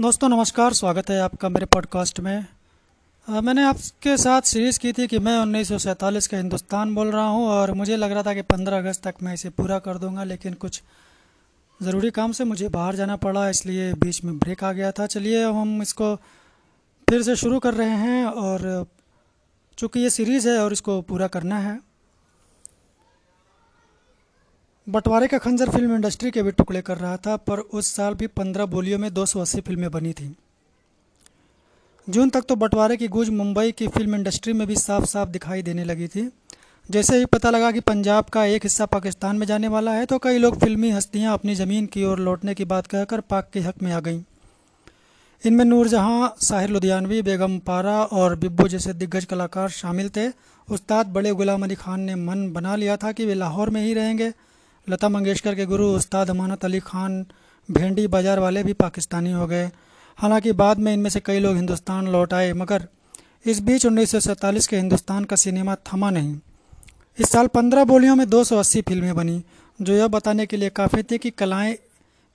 दोस्तों नमस्कार स्वागत है आपका मेरे पॉडकास्ट में। आ, मैंने आपके साथ सीरीज़ की थी कि मैं उन्नीस सौ सैंतालीस का हिंदुस्तान बोल रहा हूँ और मुझे लग रहा था कि 15 अगस्त तक मैं इसे पूरा कर दूँगा लेकिन कुछ ज़रूरी काम से मुझे बाहर जाना पड़ा इसलिए बीच में ब्रेक आ गया था। चलिए अब हम इसको फिर से शुरू कर रहे हैं और चूँकि ये सीरीज़ है और इसको पूरा करना है बंटवारे का खंजर फ़िल्म इंडस्ट्री के भी टुकड़े कर रहा था, पर उस साल भी पंद्रह बोलियों में 280 फ़िल्में बनी थीं। जून तक तो बंटवारे की गूंज मुंबई की फ़िल्म इंडस्ट्री में भी साफ़ साफ़ दिखाई देने लगी थी। जैसे ही पता लगा कि पंजाब का एक हिस्सा पाकिस्तान में जाने वाला है तो कई लोग फिल्मी हस्तियाँ अपनी ज़मीन की ओर लौटने की बात कहकर पाक के हक में आ गईं। इनमें नूरजहां, साहिर लुधियानवी, बेगम पारा और बिब्बू जैसे दिग्गज कलाकार शामिल थे। उस्ताद बड़े गुलाम अली खान ने मन बना लिया था कि वे लाहौर में ही रहेंगे। लता मंगेशकर के गुरु उस्ताद अमानत अली ख़ान भेंडी बाज़ार वाले भी पाकिस्तानी हो गए। हालाँकि बाद में इनमें से कई लोग हिंदुस्तान लौट आए, मगर इस बीच उन्नीस सौ सैंतालीस के हिंदुस्तान का सिनेमा थमा नहीं। इस साल पंद्रह बोलियों में 280 फ़िल्में बनी, जो यह बताने के लिए काफ़ी थी कि कलाएँ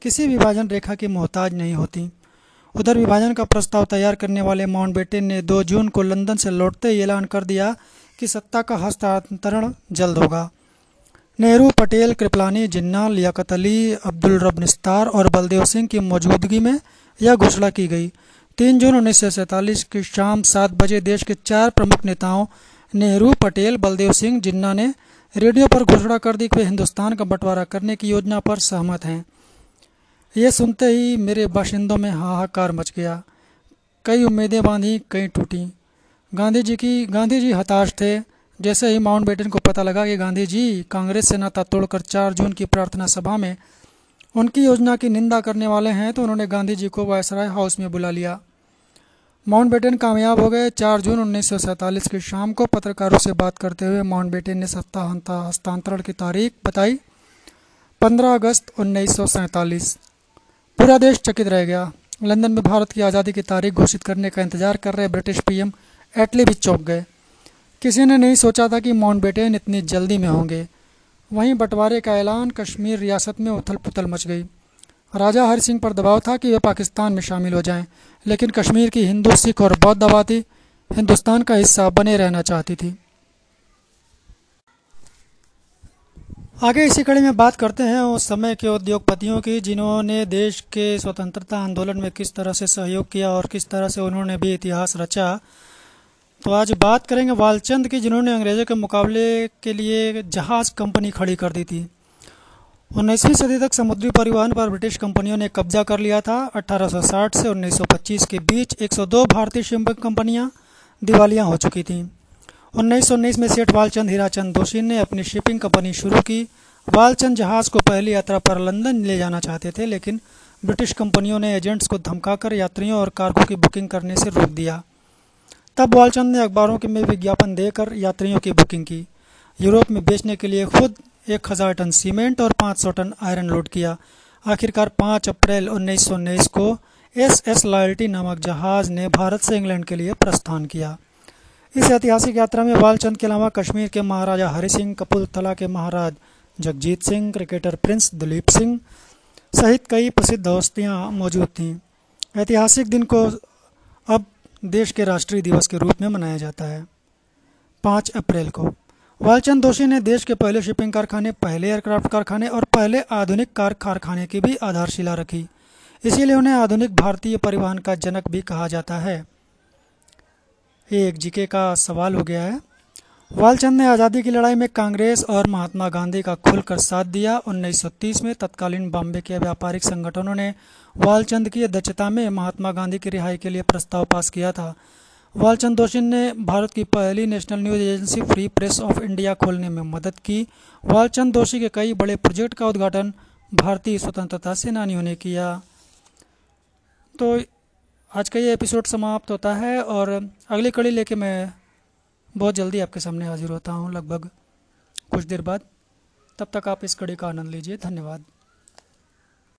किसी विभाजन रेखा की मोहताज नहीं होती। उधर विभाजन का प्रस्ताव तैयार करने वाले माउंट बेटेन ने 2 जून को लंदन से लौटते ही ऐलान कर दिया कि सत्ता का हस्तांतरण जल्द होगा। नेहरू, पटेल, कृपलानी जिन्ना लियाकत अली, अब्दुल रब निस्तार और बलदेव सिंह की मौजूदगी में यह घोषणा की गई। तीन जून उन्नीस सौ सैंतालीस की शाम सात बजे देश के चार प्रमुख नेताओं, नेहरू, पटेल, बलदेव सिंह, जिन्ना ने रेडियो पर घोषणा कर दी कि वे हिंदुस्तान का बंटवारा करने की योजना पर सहमत हैं। ये सुनते ही मेरे बाशिंदों में हाहाकार मच गया। कई उम्मीदें बांधी, कई टूटी। गांधी जी की, गांधी जी हताश थे जैसे ही माउंट को पता लगा कि गांधी जी कांग्रेस से नाता तोड़कर चार जून की प्रार्थना सभा में उनकी योजना की निंदा करने वाले हैं तो उन्होंने गांधी जी को वायसराय हाउस में बुला लिया। माउंट कामयाब हो गए। चार जून उन्नीस सौ सैंतालीस की शाम को पत्रकारों से बात करते हुए माउंट ने सत्ता हस्तांतरण की तारीख बताई। 15 अगस्त उन्नीस सौ सैंतालीस। पूरा देश चकित रह गया। लंदन में भारत की आज़ादी की तारीख घोषित करने का इंतज़ार कर रहे ब्रिटिश पीएम एटली भी चौंक गए। किसी ने नहीं सोचा था कि माउंटबेटन इतनी जल्दी में होंगे। वहीं बंटवारे का ऐलान कश्मीर रियासत में उथल पुथल मच गई। राजा हरि सिंह पर दबाव था कि वे पाकिस्तान में शामिल हो जाएँ, लेकिन कश्मीर की हिंदू सिख और बौद्ध आबादी हिंदुस्तान का हिस्सा बने रहना चाहती थी। आगे इसी कड़ी में बात करते हैं उस समय के उद्योगपतियों की जिन्होंने देश के स्वतंत्रता आंदोलन में किस तरह से सहयोग किया और किस तरह से उन्होंने भी इतिहास रचा। तो आज बात करेंगे वालचंद की, जिन्होंने अंग्रेज़ों के मुकाबले के लिए जहाज़ कंपनी खड़ी कर दी थी। उन्नीसवीं सदी तक समुद्री परिवहन पर ब्रिटिश कंपनियों ने कब्जा कर लिया था। 1860 से 1925 के बीच 102 भारतीय शिपिंग कंपनियाँ दिवालियाँ हो चुकी थीं। 1919 में सेठ वालचंद हीराचंद दोषी ने अपनी शिपिंग कंपनी शुरू की। वालचंद जहाज़ को पहली यात्रा पर लंदन ले जाना चाहते थे, लेकिन ब्रिटिश कंपनियों ने एजेंट्स को धमकाकर यात्रियों और कार्गो की बुकिंग करने से रोक दिया। तब वालचंद ने अखबारों के में विज्ञापन देकर यात्रियों की बुकिंग की। यूरोप में बेचने के लिए खुद एक हज़ार टन सीमेंट और पाँच सौ टन आयरन लोड किया। आखिरकार पाँच अप्रैल उन्नीस सौ उन्नीस को एस एस लॉयल्टी नामक जहाज़ ने भारत से इंग्लैंड के लिए प्रस्थान किया। इस ऐतिहासिक यात्रा में बालचंद के अलावा कश्मीर के महाराजा हरि सिंह कपूरथला के महाराज जगजीत सिंह, क्रिकेटर प्रिंस दिलीप सिंह सहित कई प्रसिद्ध हस्तियाँ मौजूद थीं। ऐतिहासिक दिन को देश के राष्ट्रीय दिवस के रूप में मनाया जाता है। पाँच अप्रैल को, वालचंद दोषी ने देश के पहले शिपिंग कारखाने, पहले एयरक्राफ्ट कारखाने और पहले आधुनिक कार कारखाने की भी आधारशिला रखी। इसीलिए उन्हें आधुनिक भारतीय परिवहन का जनक भी कहा जाता है। ये एक जीके का सवाल हो गया है। वालचंद ने आज़ादी की लड़ाई में कांग्रेस और महात्मा गांधी का खुलकर साथ दिया। 1930 में तत्कालीन बॉम्बे के व्यापारिक संगठनों ने वालचंद की अध्यक्षता में महात्मा गांधी की रिहाई के लिए प्रस्ताव पास किया था। वालचंद दोषी ने भारत की पहली national news agency free press of India खोलने में मदद की। वालचंद दोषी के कई बड़े प्रोजेक्ट का उद्घाटन भारतीय स्वतंत्रता सेनानियों ने किया। तो आज का ये एपिसोड समाप्त होता है और अगली कड़ी लेके मैं बहुत जल्दी आपके सामने हाजिर होता हूँ, लगभग कुछ देर बाद। तब तक आप इस कड़ी का आनंद लीजिए। धन्यवाद।